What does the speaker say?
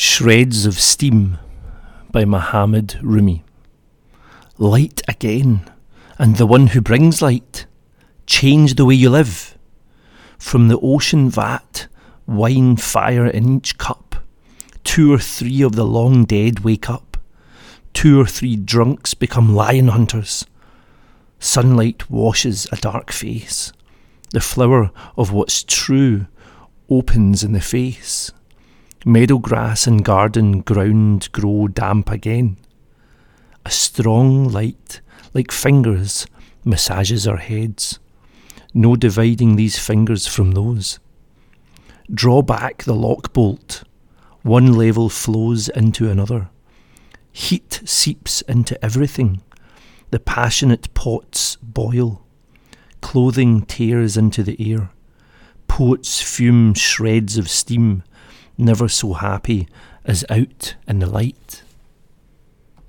Shreds of Steam by Muhammad Rumi. Light again, and the one who brings light. Change the way you live. From the ocean vat, wine fire in each cup. Two or three of the long dead wake up. Two or three drunks become lion hunters. Sunlight washes a dark face. The flower of what's true opens in the face. Meadow grass and garden ground grow damp again. A strong light, like fingers, massages our heads. No dividing these fingers from those. Draw back the lock bolt. One level flows into another. Heat seeps into everything. The passionate pots boil. Clothing tears into the air. Poets fume shreds of steam never so happy as out in the light.